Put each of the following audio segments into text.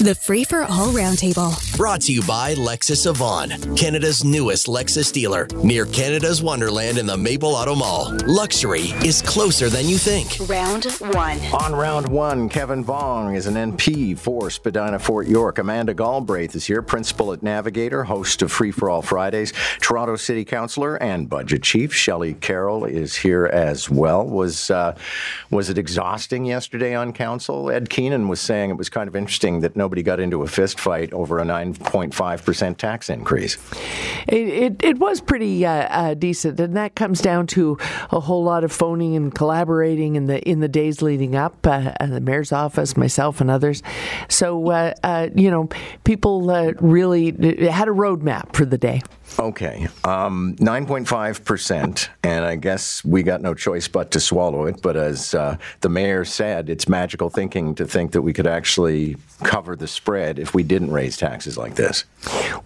The Free for All Roundtable. Brought to you by Lexus Avon, Canada's newest Lexus dealer, near Canada's Wonderland in the Maple Auto Mall. Luxury is closer than you think. Round one. On round one, Kevin Vuong is an MP for Spadina Fort York. Amanda Galbraith is here, principal at Navigator, host of Free for All Fridays. Toronto City Councillor and Budget Chief Shelley Carroll is here as well. Was uh, was it exhausting yesterday on council? Ed Keenan was saying it was kind of interesting that nobody got into a fist fight over a 9.5% tax increase. It, it, it was pretty uh, uh, decent, and that comes down to a whole lot of phoning and collaborating in the in the days leading up, uh, the mayor's office, myself, and others. So uh, uh, you know, people uh, really had a roadmap for the day. Okay, um, 9.5%, and I guess we got no choice but to swallow it. But as uh, the mayor said, it's magical thinking to think that we could actually cover the spread if we didn't raise taxes like this.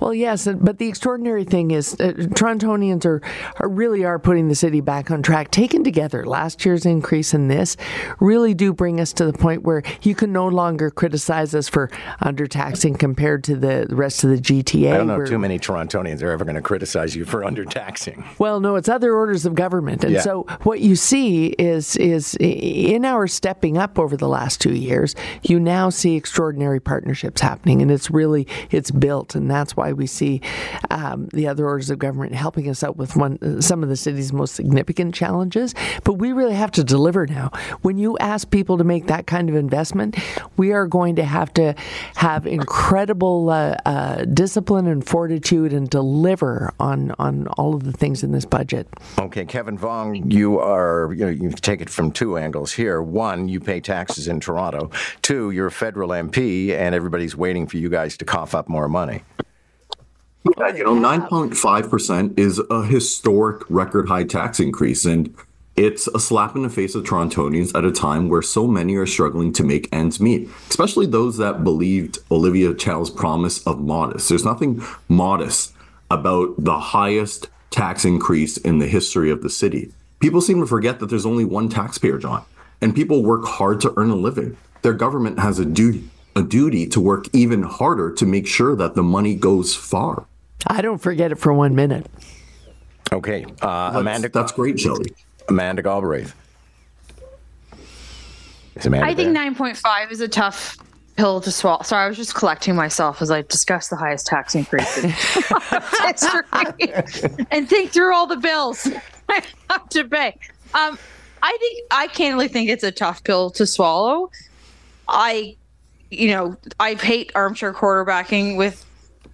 Well, yes, but the extraordinary thing is uh, Torontonians are, are really are putting the city back on track. Taken together, last year's increase and this really do bring us to the point where you can no longer criticize us for undertaxing compared to the rest of the GTA. I don't know too many Torontonians are ever going to criticize you for undertaxing. Well, no, it's other orders of government, and Yeah. so what you see is is in our stepping up over the last two years, you now see extraordinary partnerships happening, and it's really it's built, and that's why we see um, the other orders of government helping us out with one some of the city's most significant challenges. But we really have to deliver now. When you ask people to make that kind of investment, we are going to have to have incredible uh, uh, discipline and fortitude and deliver on on all of the things in this budget. Okay, Kevin Vuong, you are, you know, you take it from two angles here. One, you pay taxes in Toronto. Two, you're a federal MP, and everybody's waiting for you guys to cough up more money. Yeah, you know, 9.5% is a historic record high tax increase. And it's a slap in the face of Torontonians at a time where so many are struggling to make ends meet, especially those that believed Olivia Chow's promise of modest. There's nothing modest about the highest tax increase in the history of the city. People seem to forget that there's only one taxpayer, John, and people work hard to earn a living. Their government has a duty a duty to work even harder to make sure that the money goes far. I don't forget it for one minute. Okay, uh, That's, Amanda, that's great, Shelley. Amanda Galbraith. Amanda I think there? 9.5 is a tough pill to swallow. Sorry, I was just collecting myself as I discussed the highest tax increase in history and think through all the bills I have to pay. Um, I think I candidly think it's a tough pill to swallow. I, you know, I hate armchair quarterbacking with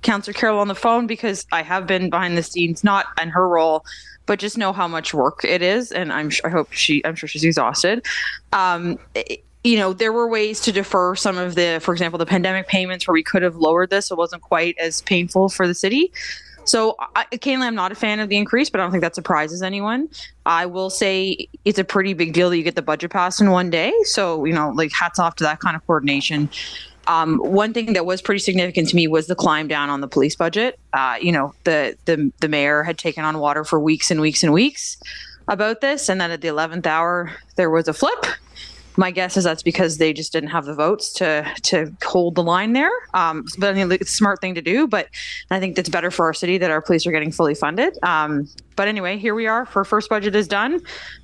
Councillor Carroll on the phone because I have been behind the scenes, not in her role, but just know how much work it is, and I'm I hope she, I'm sure she's exhausted. Um, it- you know, there were ways to defer some of the, for example, the pandemic payments where we could have lowered this, so it wasn't quite as painful for the city. So, I, I'm not a fan of the increase, but I don't think that surprises anyone. I will say it's a pretty big deal that you get the budget passed in one day. So, you know, like hats off to that kind of coordination. Um, one thing that was pretty significant to me was the climb down on the police budget. Uh, you know, the the the mayor had taken on water for weeks and weeks and weeks about this, and then at the eleventh hour there was a flip. My guess is that's because they just didn't have the votes to to hold the line there. Um, but I mean, it's a smart thing to do. But I think it's better for our city that our police are getting fully funded. Um, but anyway, here we are. Our first budget is done.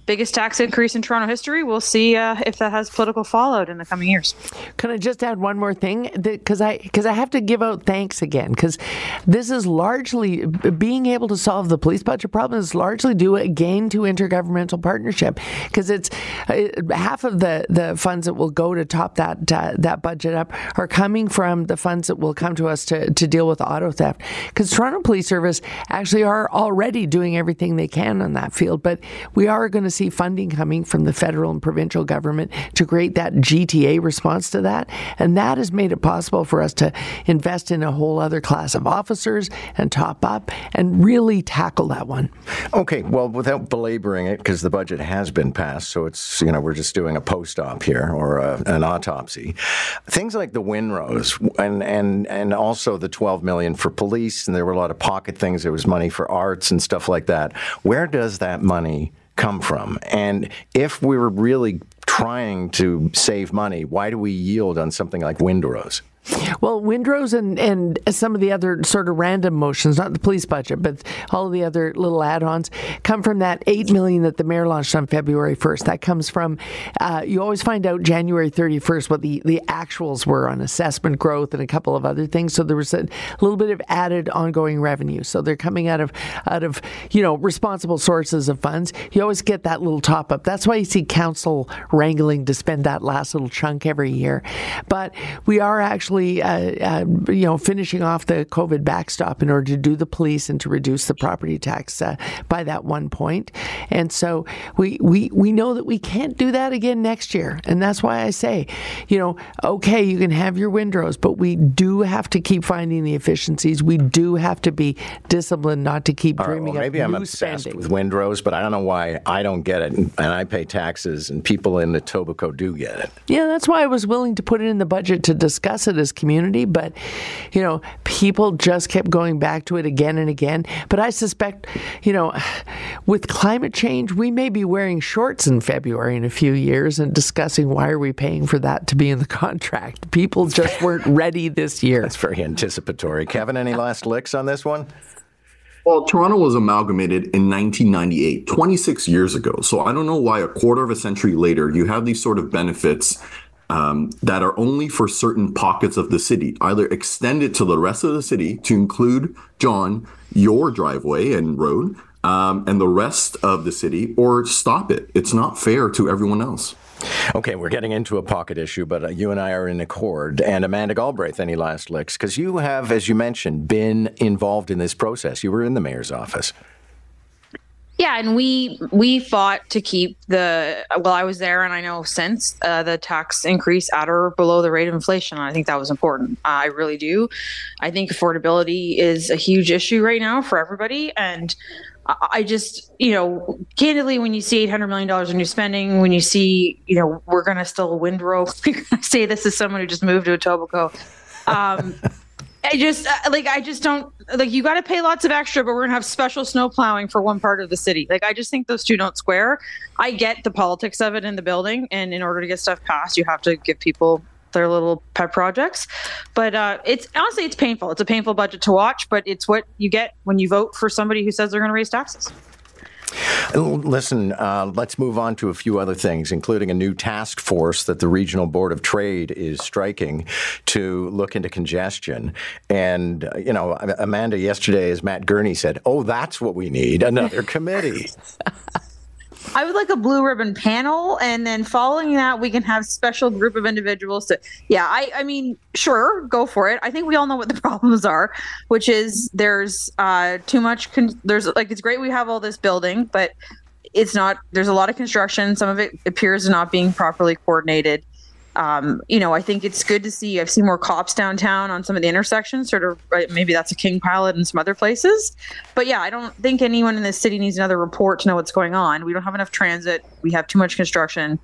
Biggest tax increase in Toronto history. We'll see uh, if that has political fallout in the coming years. Can I just add one more thing? Because I because I have to give out thanks again because this is largely being able to solve the police budget problem is largely due again to intergovernmental partnership because it's uh, half of the the funds that will go to top that uh, that budget up are coming from the funds that will come to us to to deal with auto theft because Toronto Police Service actually are already doing everything they can on that field, but we are going to see funding coming from the federal and provincial government to create that GTA response to that. And that has made it possible for us to invest in a whole other class of officers and top up and really tackle that one. Okay, well, without belaboring it, because the budget has been passed, so it's, you know, we're just doing a post op here or a, an autopsy. Things like the windrows and, and, and also the 12 million for police, and there were a lot of pocket things. There was money for arts and stuff like that. Where does that money come from? And if we were really trying to save money, why do we yield on something like Windrows? Well, Windrows and, and some of the other sort of random motions, not the police budget, but all of the other little add-ons, come from that eight million that the mayor launched on February first. That comes from uh, you always find out January thirty first what the, the actuals were on assessment growth and a couple of other things. So there was a little bit of added ongoing revenue. So they're coming out of out of you know responsible sources of funds. You always get that little top up. That's why you see council wrangling to spend that last little chunk every year. But we are actually uh, uh, you know, finishing off the COVID backstop in order to do the police and to reduce the property tax uh, by that one point. And so we, we, we know that we can't do that again next year. And that's why I say, you know, okay, you can have your windrows, but we do have to keep finding the efficiencies. We do have to be disciplined not to keep All right, dreaming well, maybe of I'm obsessed spending. with windrows, but I don't know why I don't get it, and, and I pay taxes, and people in Etobicoke do get it. Yeah, that's why I was willing to put it in the budget to discuss it as community. But, you know, people just kept going back to it again and again. But I suspect, you know, with climate change, we may be wearing shorts in February in a few years and discussing why are we paying for that to be in the contract. People just weren't ready this year. That's very anticipatory. Kevin, any last licks on this one? Well, Toronto was amalgamated in 1998, 26 years ago. So I don't know why a quarter of a century later you have these sort of benefits um, that are only for certain pockets of the city. Either extend it to the rest of the city to include, John, your driveway and road, um, and the rest of the city, or stop it. It's not fair to everyone else. Okay, we're getting into a pocket issue, but uh, you and I are in accord. And Amanda Galbraith, any last licks? Because you have, as you mentioned, been involved in this process. You were in the mayor's office. Yeah, and we we fought to keep the well. I was there, and I know since uh, the tax increase at or below the rate of inflation. I think that was important. Uh, I really do. I think affordability is a huge issue right now for everybody, and I, just you know candidly, when you see eight hundred million dollars in new spending, when you see you know we're going to still windrow. Say this as someone who just moved to Etobicoke. Um, I just uh, like I just don't like you got to pay lots of extra, but we're gonna have special snow plowing for one part of the city. Like I just think those two don't square. I get the politics of it in the building, and in order to get stuff passed, you have to give people their little pet projects. But uh, it's honestly it's painful. It's a painful budget to watch, but it's what you get when you vote for somebody who says they're to raise taxes. Listen, uh, let's move on to a few other things, including a new task force that the Regional Board of Trade is striking to look into congestion. And, uh, you know, Amanda, yesterday, as Matt Gurney said, oh, that's what we need another committee. I would like a blue ribbon panel, and then following that, we can have special group of individuals to. Yeah, I, I mean, sure, go for it. I think we all know what the problems are, which is there's uh, too much. Con- there's like it's great we have all this building, but it's not. There's a lot of construction. Some of it appears not being properly coordinated. Um, you know, I think it's good to see. I've seen more cops downtown on some of the intersections. Sort of, right, maybe that's a king pilot in some other places. But yeah, I don't think anyone in this city needs another report to know what's going on. We don't have enough transit. We have too much construction.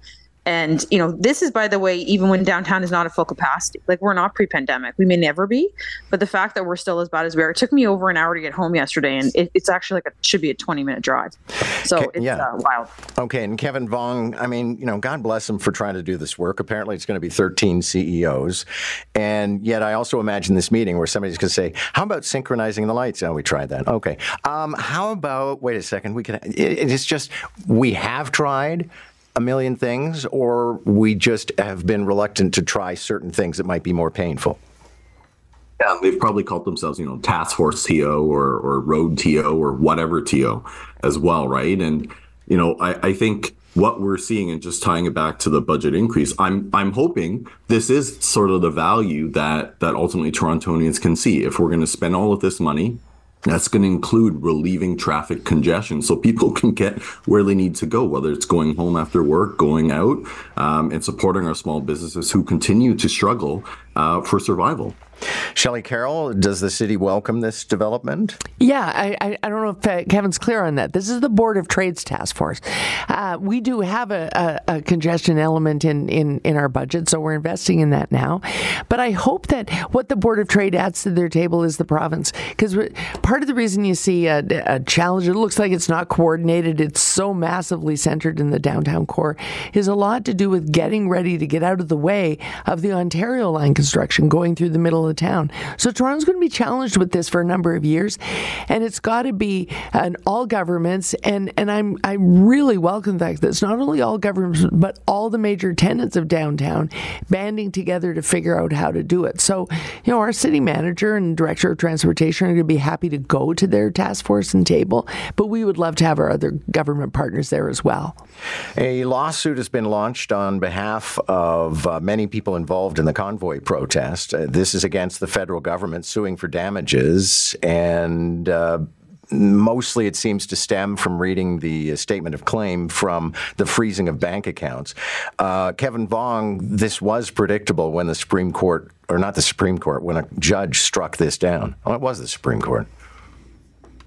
And you know, this is by the way, even when downtown is not at full capacity. Like we're not pre-pandemic. We may never be, but the fact that we're still as bad as we are. It took me over an hour to get home yesterday, and it, it's actually like a should be a 20-minute drive. So Okay, it's yeah. uh, wild. Okay, and Kevin Vuong, I mean, you know, God bless him for trying to do this work. Apparently, it's going to be 13 CEOs. And yet, I also imagine this meeting where somebody's going to say, How about synchronizing the lights? Oh, we tried that. Okay. Um, how about, wait a second, we can, it, it's just, we have tried a million things, or we just have been reluctant to try certain things that might be more painful. Yeah, they've probably called themselves, you know, task force TO or or road TO or whatever TO as well, right? And you know, I, I think what we're seeing and just tying it back to the budget increase, I'm I'm hoping this is sort of the value that that ultimately Torontonians can see. If we're going to spend all of this money, that's going to include relieving traffic congestion so people can get where they need to go, whether it's going home after work, going out, um, and supporting our small businesses who continue to struggle uh, for survival. Shelley Carroll, does the city welcome this development? Yeah, I, I, I don't know if uh, Kevin's clear on that. This is the Board of Trades Task Force. Uh, we do have a, a, a congestion element in, in, in our budget, so we're investing in that now. But I hope that what the Board of Trade adds to their table is the province. Because part of the reason you see a, a challenge, it looks like it's not coordinated, it's so massively centered in the downtown core, is a lot to do with getting ready to get out of the way of the Ontario line construction going through the middle of town. So Toronto's going to be challenged with this for a number of years, and it's got to be an all governments. And and I'm I really welcome the fact that it's not only all governments but all the major tenants of downtown banding together to figure out how to do it. So you know our city manager and director of transportation are going to be happy to go to their task force and table, but we would love to have our other government partners there as well. A lawsuit has been launched on behalf of uh, many people involved in the convoy protest. Uh, this is against the federal government suing for damages and. Uh, mostly it seems to stem from reading the statement of claim from the freezing of bank accounts. Uh, Kevin Vuong, this was predictable when the Supreme Court, or not the Supreme Court, when a judge struck this down. Well, it was the Supreme Court.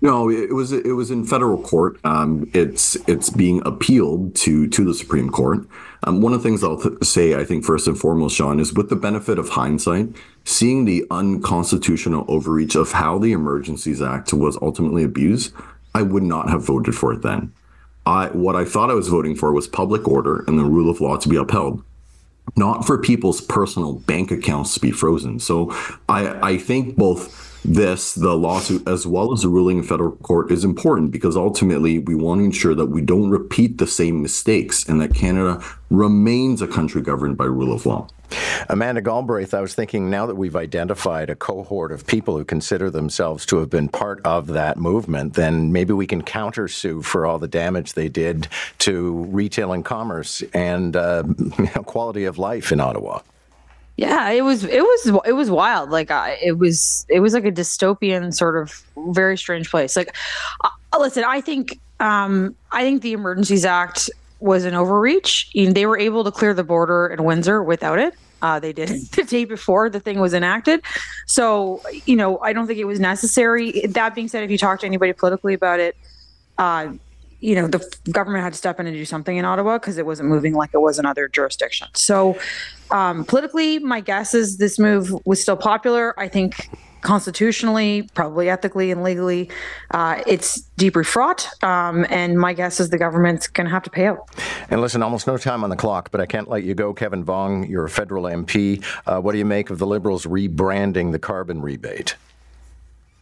No, it was it was in federal court. Um, it's it's being appealed to to the Supreme Court. Um, one of the things I'll th- say, I think first and foremost, John, is with the benefit of hindsight, seeing the unconstitutional overreach of how the Emergencies Act was ultimately abused, I would not have voted for it then. I what I thought I was voting for was public order and the rule of law to be upheld not for people's personal bank accounts to be frozen. So I, I think both this, the lawsuit, as well as the ruling in federal court, is important because ultimately we want to ensure that we don't repeat the same mistakes and that Canada remains a country governed by rule of law. Amanda Galbraith, I was thinking now that we've identified a cohort of people who consider themselves to have been part of that movement, then maybe we can countersue for all the damage they did to retail and commerce and uh, quality of life in Ottawa. Yeah, it was it was it was wild. Like uh, it was it was like a dystopian sort of very strange place. Like, uh, listen, I think um, I think the Emergencies Act was an overreach. They were able to clear the border in Windsor without it. Uh, they did the day before the thing was enacted. So, you know, I don't think it was necessary. That being said, if you talk to anybody politically about it, uh, you know, the government had to step in and do something in Ottawa because it wasn't moving like it was in other jurisdictions. So, um, politically, my guess is this move was still popular. I think constitutionally, probably ethically and legally, uh, it's deeply fraught. Um, and my guess is the government's going to have to pay out. And listen, almost no time on the clock, but I can't let you go, Kevin Vuong. You're a federal MP. Uh, what do you make of the Liberals rebranding the carbon rebate?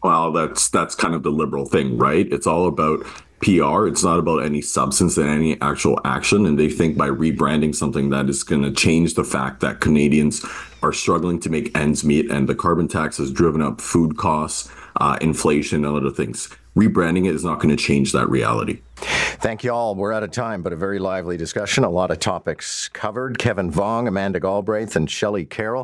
Well, that's that's kind of the liberal thing, right? It's all about PR. It's not about any substance and any actual action. And they think by rebranding something that is going to change the fact that Canadians are struggling to make ends meet and the carbon tax has driven up food costs, uh, inflation, and other things. Rebranding it is not going to change that reality. Thank you all. We're out of time, but a very lively discussion. A lot of topics covered. Kevin Vuong, Amanda Galbraith, and Shelley Carroll.